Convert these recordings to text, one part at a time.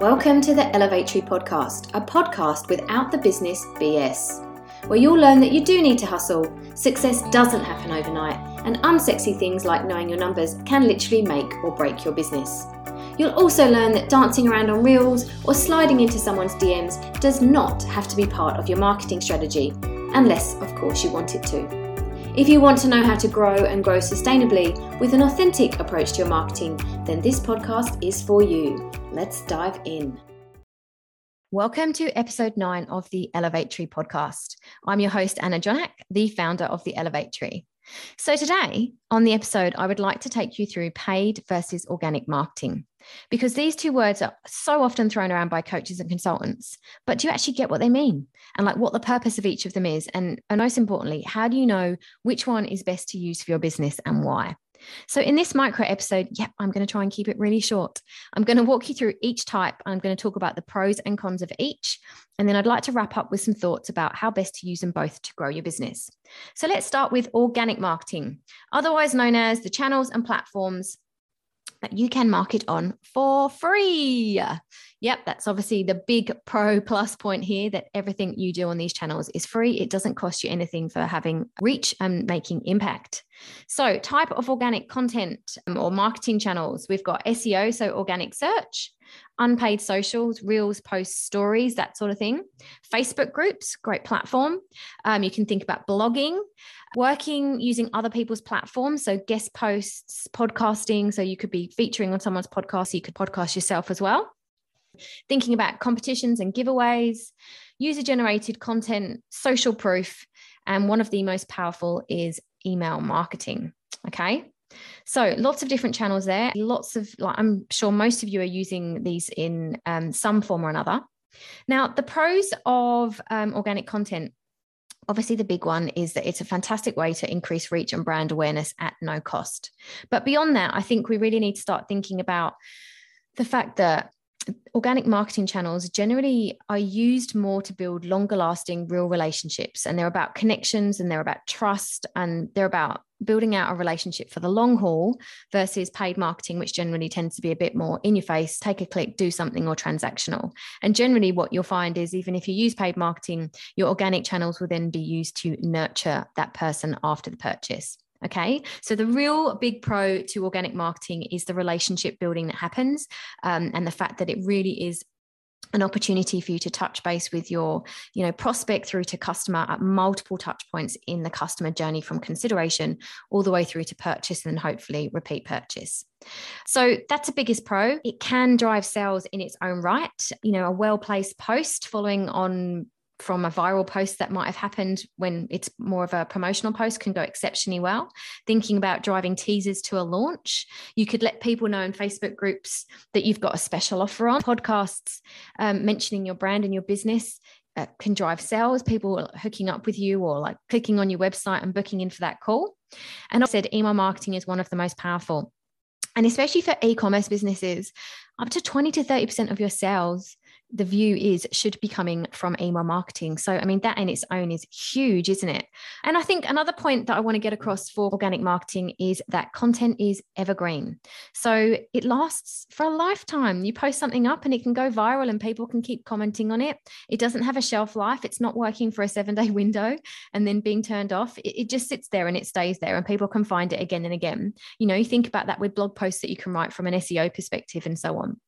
Welcome to the Elevatory Podcast, a podcast without the business BS, where you'll learn that you do need to hustle, success doesn't happen overnight, and unsexy things like knowing your numbers can literally make or break your business. You'll also learn that dancing around on reels or sliding into someone's DMs does not have to be part of your marketing strategy, unless, of course, you want it to. If you want to know how to grow and grow sustainably with an authentic approach to your marketing, then this podcast is for you. Let's dive in. Welcome to episode nine of the Elevatory podcast. I'm your host, Anna Jonak, the founder of the Elevatory. So, today on the episode, I would like to take you through paid versus organic marketing because these two words are so often thrown around by coaches and consultants. But do you actually get what they mean and like what the purpose of each of them is? And, and most importantly, how do you know which one is best to use for your business and why? So, in this micro episode, yep, I'm going to try and keep it really short. I'm going to walk you through each type. I'm going to talk about the pros and cons of each. And then I'd like to wrap up with some thoughts about how best to use them both to grow your business. So, let's start with organic marketing, otherwise known as the channels and platforms that you can market on for free. Yep, that's obviously the big pro plus point here that everything you do on these channels is free. It doesn't cost you anything for having reach and making impact. So, type of organic content um, or marketing channels we've got SEO, so organic search, unpaid socials, reels, posts, stories, that sort of thing. Facebook groups, great platform. Um, you can think about blogging, working using other people's platforms. So, guest posts, podcasting. So, you could be featuring on someone's podcast. You could podcast yourself as well. Thinking about competitions and giveaways, user generated content, social proof. And one of the most powerful is email marketing. Okay. So lots of different channels there. Lots of, like, I'm sure most of you are using these in um, some form or another. Now, the pros of um, organic content Obviously, the big one is that it's a fantastic way to increase reach and brand awareness at no cost. But beyond that, I think we really need to start thinking about the fact that organic marketing channels generally are used more to build longer lasting real relationships and they're about connections and they're about trust and they're about building out a relationship for the long haul versus paid marketing which generally tends to be a bit more in your face take a click do something or transactional. And generally what you'll find is even if you use paid marketing your organic channels will then be used to nurture that person after the purchase Okay, so the real big pro to organic marketing is the relationship building that happens um, and the fact that it really is an opportunity for you to touch base with your you know prospect through to customer at multiple touch points in the customer journey from consideration all the way through to purchase and hopefully repeat purchase. So that's the biggest pro. It can drive sales in its own right. You know a well placed post following on from a viral post that might have happened when it's more of a promotional post can go exceptionally well. Thinking about driving teasers to a launch, you could let people know in Facebook groups that you've got a special offer on. Podcasts um, mentioning your brand and your business uh, can drive sales, people hooking up with you or like clicking on your website and booking in for that call. And I said email marketing is one of the most powerful. And especially for e commerce businesses, up to 20 to 30% of your sales the view is should be coming from email marketing. So, I mean, that in its own is huge, isn't it? And I think another point that I want to get across for organic marketing is that content is evergreen. So it lasts for a lifetime. You post something up and it can go viral and people can keep commenting on it. It doesn't have a shelf life. It's not working for a seven day window and then being turned off. It, it just sits there and it stays there and people can find it again and again. You know, you think about that with blog posts that you can write from an SEO perspective and so on.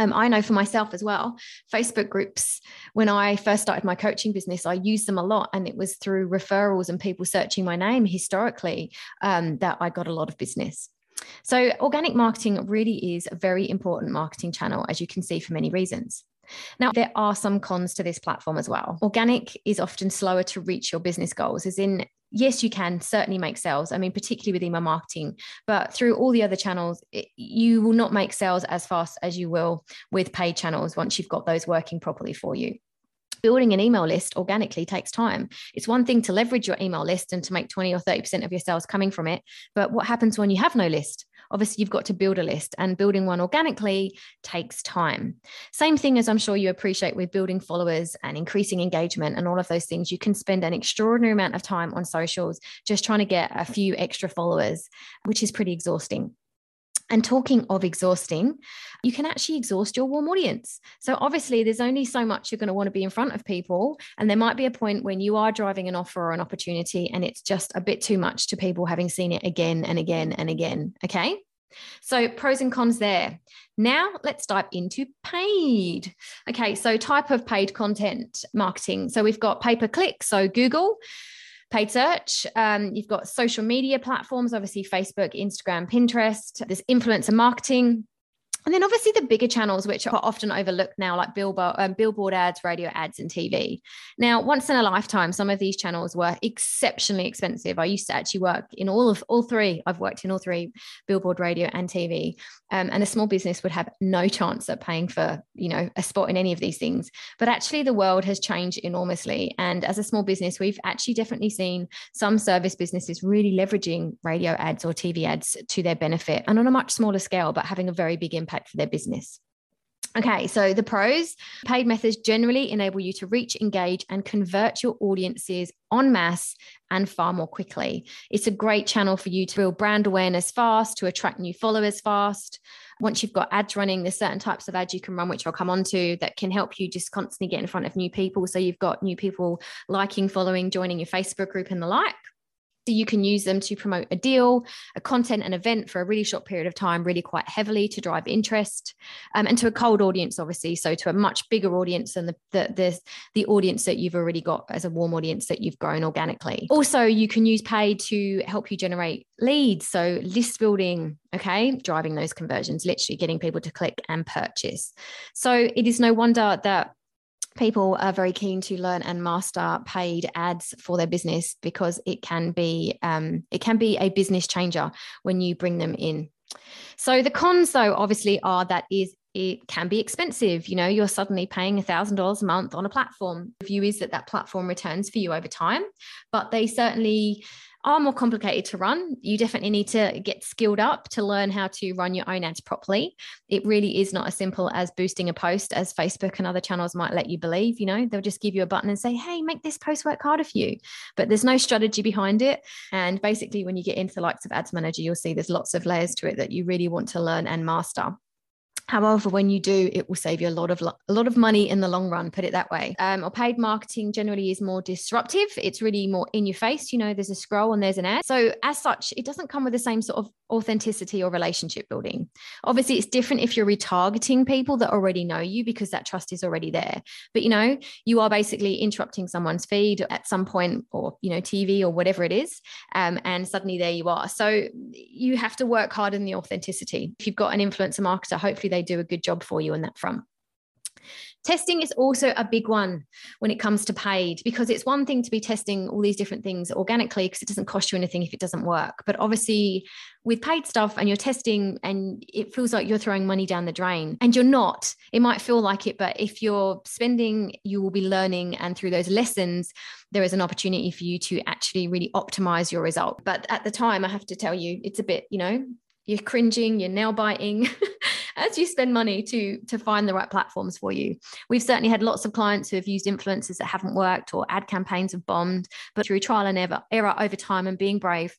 Um, I know for myself as well, Facebook groups, when I first started my coaching business, I used them a lot. And it was through referrals and people searching my name historically um, that I got a lot of business. So, organic marketing really is a very important marketing channel, as you can see, for many reasons. Now, there are some cons to this platform as well. Organic is often slower to reach your business goals, as in yes, you can certainly make sales. I mean, particularly with email marketing, but through all the other channels, it, you will not make sales as fast as you will with paid channels once you've got those working properly for you. Building an email list organically takes time. It's one thing to leverage your email list and to make 20 or 30% of your sales coming from it. But what happens when you have no list? Obviously you've got to build a list and building one organically takes time. Same thing as I'm sure you appreciate with building followers and increasing engagement and all of those things. You can spend an extraordinary amount of time on socials just trying to get a few extra followers, which is pretty exhausting. And talking of exhausting, you can actually exhaust your warm audience. So, obviously, there's only so much you're going to want to be in front of people. And there might be a point when you are driving an offer or an opportunity and it's just a bit too much to people having seen it again and again and again. Okay. So, pros and cons there. Now, let's dive into paid. Okay. So, type of paid content marketing. So, we've got pay per click. So, Google paid search. Um, you've got social media platforms, obviously Facebook, Instagram, Pinterest. There's influencer marketing. And then obviously the bigger channels, which are often overlooked now, like billboard, um, billboard ads, radio ads, and TV. Now, once in a lifetime, some of these channels were exceptionally expensive. I used to actually work in all of all three. I've worked in all three, billboard, radio, and TV. Um, and a small business would have no chance of paying for, you know, a spot in any of these things. But actually, the world has changed enormously. And as a small business, we've actually definitely seen some service businesses really leveraging radio ads or TV ads to their benefit, and on a much smaller scale, but having a very big impact impact for their business. Okay, so the pros paid methods generally enable you to reach, engage, and convert your audiences en masse and far more quickly. It's a great channel for you to build brand awareness fast, to attract new followers fast. Once you've got ads running, there's certain types of ads you can run, which I'll come on to, that can help you just constantly get in front of new people. So you've got new people liking, following, joining your Facebook group and the like. So you can use them to promote a deal, a content, an event for a really short period of time, really quite heavily to drive interest, um, and to a cold audience, obviously. So to a much bigger audience than the, the, the, the audience that you've already got as a warm audience that you've grown organically. Also, you can use paid to help you generate leads. So list building, okay, driving those conversions, literally getting people to click and purchase. So it is no wonder that people are very keen to learn and master paid ads for their business because it can be um, it can be a business changer when you bring them in. So the cons though obviously are that is it can be expensive. You know you're suddenly paying a thousand dollars a month on a platform. The view is that that platform returns for you over time but they certainly are more complicated to run. You definitely need to get skilled up to learn how to run your own ads properly. It really is not as simple as boosting a post as Facebook and other channels might let you believe. You know, they'll just give you a button and say, hey, make this post work harder for you. But there's no strategy behind it. And basically, when you get into the likes of Ads Manager, you'll see there's lots of layers to it that you really want to learn and master. However, when you do, it will save you a lot of a lot of money in the long run. Put it that way. Um, or paid marketing generally is more disruptive. It's really more in your face. You know, there's a scroll and there's an ad. So as such, it doesn't come with the same sort of authenticity or relationship building. Obviously, it's different if you're retargeting people that already know you because that trust is already there. But you know, you are basically interrupting someone's feed at some point, or you know, TV or whatever it is, um, and suddenly there you are. So you have to work hard in the authenticity. If you've got an influencer marketer, hopefully they do a good job for you in that front. Testing is also a big one when it comes to paid because it's one thing to be testing all these different things organically because it doesn't cost you anything if it doesn't work. But obviously, with paid stuff and you're testing and it feels like you're throwing money down the drain and you're not, it might feel like it. But if you're spending, you will be learning. And through those lessons, there is an opportunity for you to actually really optimize your result. But at the time, I have to tell you, it's a bit, you know, you're cringing, you're nail biting. as you spend money to to find the right platforms for you. We've certainly had lots of clients who have used influencers that haven't worked or ad campaigns have bombed, but through trial and error, error over time and being brave,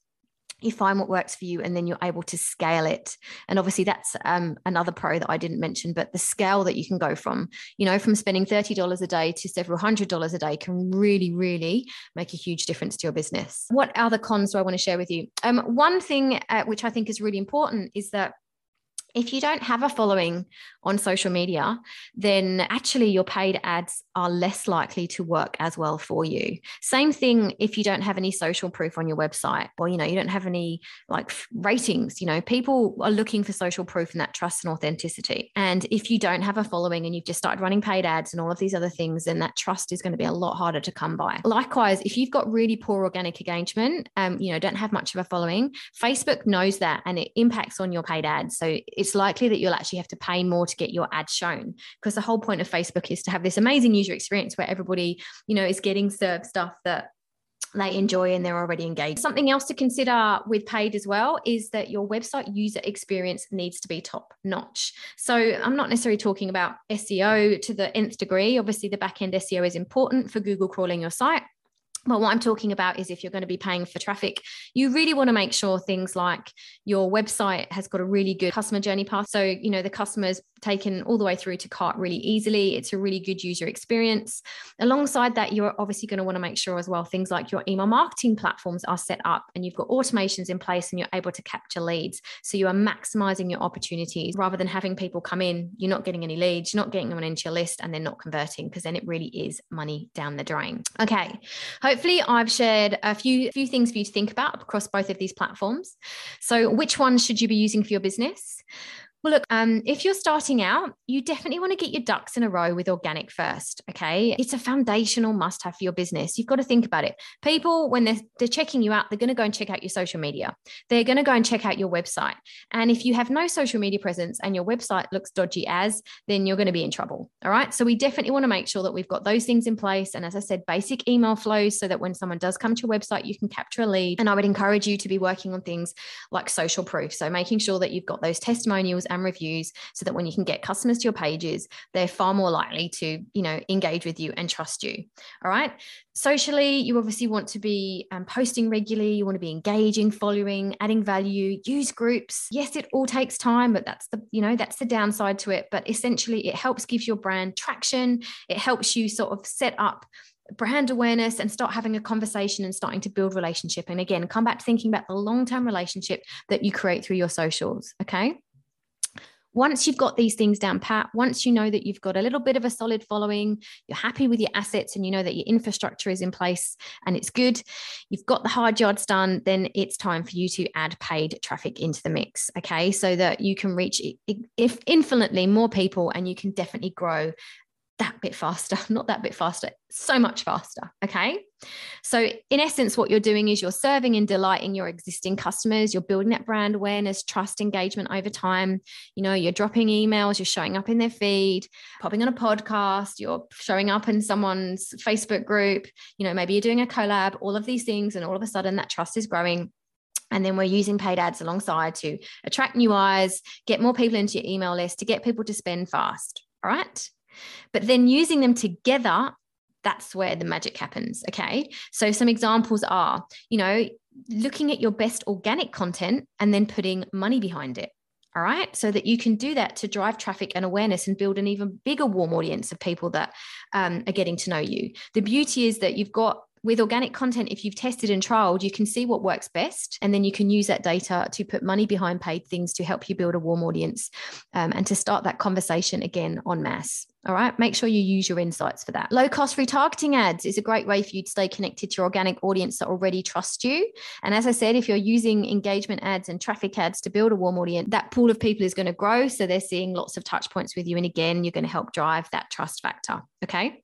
you find what works for you and then you're able to scale it. And obviously that's um, another pro that i didn't mention but the scale that you can go from you know from spending $30 a day to several hundred dollars a day can really really make a huge difference to your business. What other cons do i want to share with you? Um, one thing uh, which i think is really important is that if you don't have a following on social media, then actually your paid ads are less likely to work as well for you. Same thing if you don't have any social proof on your website or you know you don't have any like ratings, you know, people are looking for social proof and that trust and authenticity. And if you don't have a following and you've just started running paid ads and all of these other things, then that trust is going to be a lot harder to come by. Likewise, if you've got really poor organic engagement, um, you know, don't have much of a following, Facebook knows that and it impacts on your paid ads. So it's likely that you'll actually have to pay more to get your ad shown because the whole point of Facebook is to have this amazing user experience where everybody, you know, is getting served stuff that they enjoy and they're already engaged. Something else to consider with paid as well is that your website user experience needs to be top notch. So I'm not necessarily talking about SEO to the nth degree. Obviously, the back end SEO is important for Google crawling your site but what I'm talking about is if you're going to be paying for traffic, you really want to make sure things like your website has got a really good customer journey path. So, you know, the customer's taken all the way through to cart really easily. It's a really good user experience. Alongside that, you're obviously going to want to make sure as well things like your email marketing platforms are set up and you've got automations in place and you're able to capture leads. So you are maximizing your opportunities rather than having people come in, you're not getting any leads, you're not getting them into your list and they're not converting because then it really is money down the drain. Okay hopefully I've shared a few few things for you to think about across both of these platforms. So which one should you be using for your business? Well, look, um, if you're starting out, you definitely want to get your ducks in a row with organic first. Okay. It's a foundational must have for your business. You've got to think about it. People, when they're, they're checking you out, they're going to go and check out your social media. They're going to go and check out your website. And if you have no social media presence and your website looks dodgy as, then you're going to be in trouble. All right. So we definitely want to make sure that we've got those things in place. And as I said, basic email flows so that when someone does come to your website, you can capture a lead. And I would encourage you to be working on things like social proof. So making sure that you've got those testimonials and reviews so that when you can get customers to your pages, they're far more likely to, you know, engage with you and trust you. All right. Socially, you obviously want to be um, posting regularly. You want to be engaging, following, adding value, use groups. Yes, it all takes time, but that's the, you know, that's the downside to it. But essentially, it helps give your brand traction. It helps you sort of set up brand awareness and start having a conversation and starting to build relationship and again come back to thinking about the long-term relationship that you create through your socials okay once you've got these things down pat, once you know that you've got a little bit of a solid following, you're happy with your assets and you know that your infrastructure is in place and it's good, you've got the hard yards done, then it's time for you to add paid traffic into the mix. Okay. So that you can reach if infinitely more people and you can definitely grow that bit faster, not that bit faster, so much faster. Okay. So, in essence, what you're doing is you're serving and delighting your existing customers. You're building that brand awareness, trust, engagement over time. You know, you're dropping emails, you're showing up in their feed, popping on a podcast, you're showing up in someone's Facebook group. You know, maybe you're doing a collab, all of these things. And all of a sudden, that trust is growing. And then we're using paid ads alongside to attract new eyes, get more people into your email list, to get people to spend fast. All right. But then using them together, that's where the magic happens. Okay. So some examples are, you know, looking at your best organic content and then putting money behind it. All right. So that you can do that to drive traffic and awareness and build an even bigger warm audience of people that um, are getting to know you. The beauty is that you've got with organic content, if you've tested and trialed, you can see what works best. And then you can use that data to put money behind paid things to help you build a warm audience um, and to start that conversation again en masse. All right, make sure you use your insights for that. Low cost retargeting ads is a great way for you to stay connected to your organic audience that already trust you. And as I said, if you're using engagement ads and traffic ads to build a warm audience, that pool of people is going to grow. So they're seeing lots of touch points with you. And again, you're going to help drive that trust factor. Okay.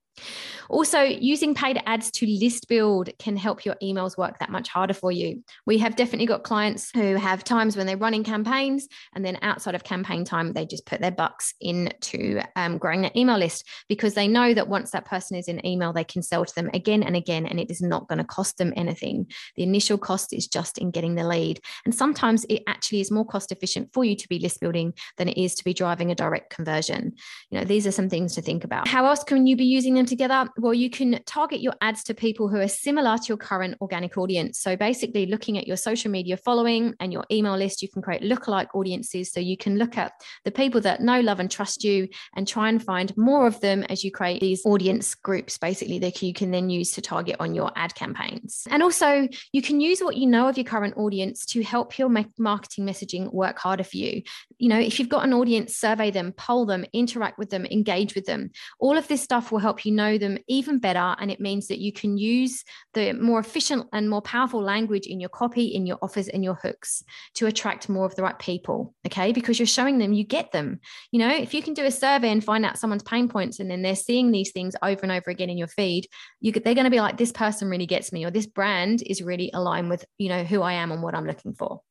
Also, using paid ads to list build can help your emails work that much harder for you. We have definitely got clients who have times when they're running campaigns, and then outside of campaign time, they just put their bucks into um, growing their email list because they know that once that person is in email, they can sell to them again and again, and it is not going to cost them anything. The initial cost is just in getting the lead. And sometimes it actually is more cost efficient for you to be list building than it is to be driving a direct conversion. You know, these are some things to think about. How else can you be using them together? Well, you can target your ads to people who are similar to your current organic audience. So basically, looking at your social media following and your email list, you can create lookalike audiences. So you can look at the people that know, love, and trust you and try and find more of them as you create these audience groups, basically, that you can then use to target on your ad campaigns. And also, you can use what you know of your current audience to help your marketing messaging work harder for you. You know, if you've got an audience, survey them, poll them, interact with them, engage with them. All of this stuff will help you know them even better. And it means that you can use the more efficient and more powerful language in your copy, in your offers, and your hooks to attract more of the right people. Okay. Because you're showing them you get them. You know, if you can do a survey and find out someone's pain points and then they're seeing these things over and over again in your feed, you they're going to be like, this person really gets me, or this brand is really aligned with, you know, who I am and what I'm looking for.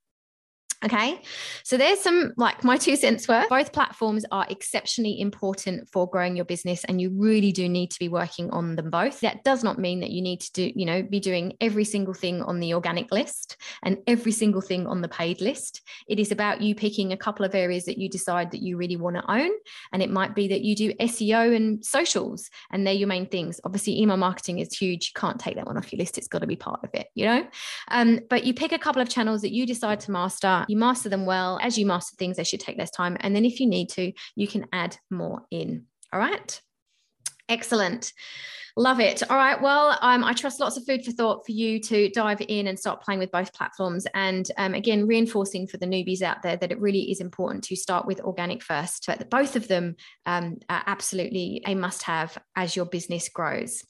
Okay, so there's some like my two cents worth. Both platforms are exceptionally important for growing your business, and you really do need to be working on them both. That does not mean that you need to do, you know, be doing every single thing on the organic list and every single thing on the paid list. It is about you picking a couple of areas that you decide that you really want to own. And it might be that you do SEO and socials, and they're your main things. Obviously, email marketing is huge. You can't take that one off your list, it's got to be part of it, you know? Um, but you pick a couple of channels that you decide to master you master them well. As you master things, they should take less time. And then if you need to, you can add more in. All right. Excellent. Love it. All right. Well, um, I trust lots of food for thought for you to dive in and start playing with both platforms. And um, again, reinforcing for the newbies out there that it really is important to start with organic first. But both of them um, are absolutely a must have as your business grows.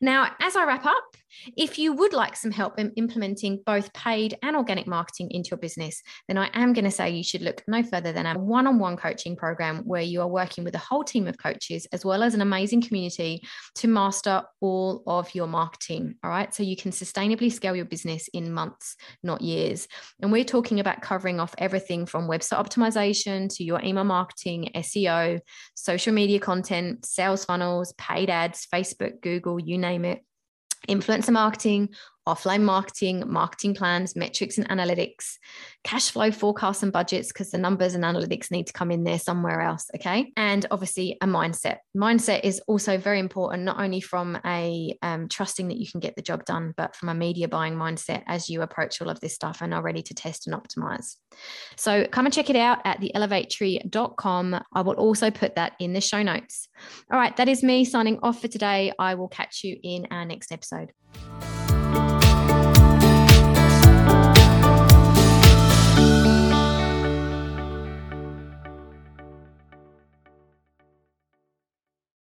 Now, as I wrap up, if you would like some help in implementing both paid and organic marketing into your business, then I am going to say you should look no further than a one on one coaching program where you are working with a whole team of coaches as well as an amazing community to master all of your marketing. All right. So you can sustainably scale your business in months, not years. And we're talking about covering off everything from website optimization to your email marketing, SEO, social media content, sales funnels, paid ads, Facebook, Google, you name it, influencer marketing, offline marketing, marketing plans, metrics and analytics, cash flow forecasts and budgets, because the numbers and analytics need to come in there somewhere else. Okay. And obviously, a mindset. Mindset is also very important, not only from a um, trusting that you can get the job done, but from a media buying mindset as you approach all of this stuff and are ready to test and optimize. So come and check it out at theelevatory.com. I will also put that in the show notes. All right. That is me signing off for today. I will catch you in our next episode.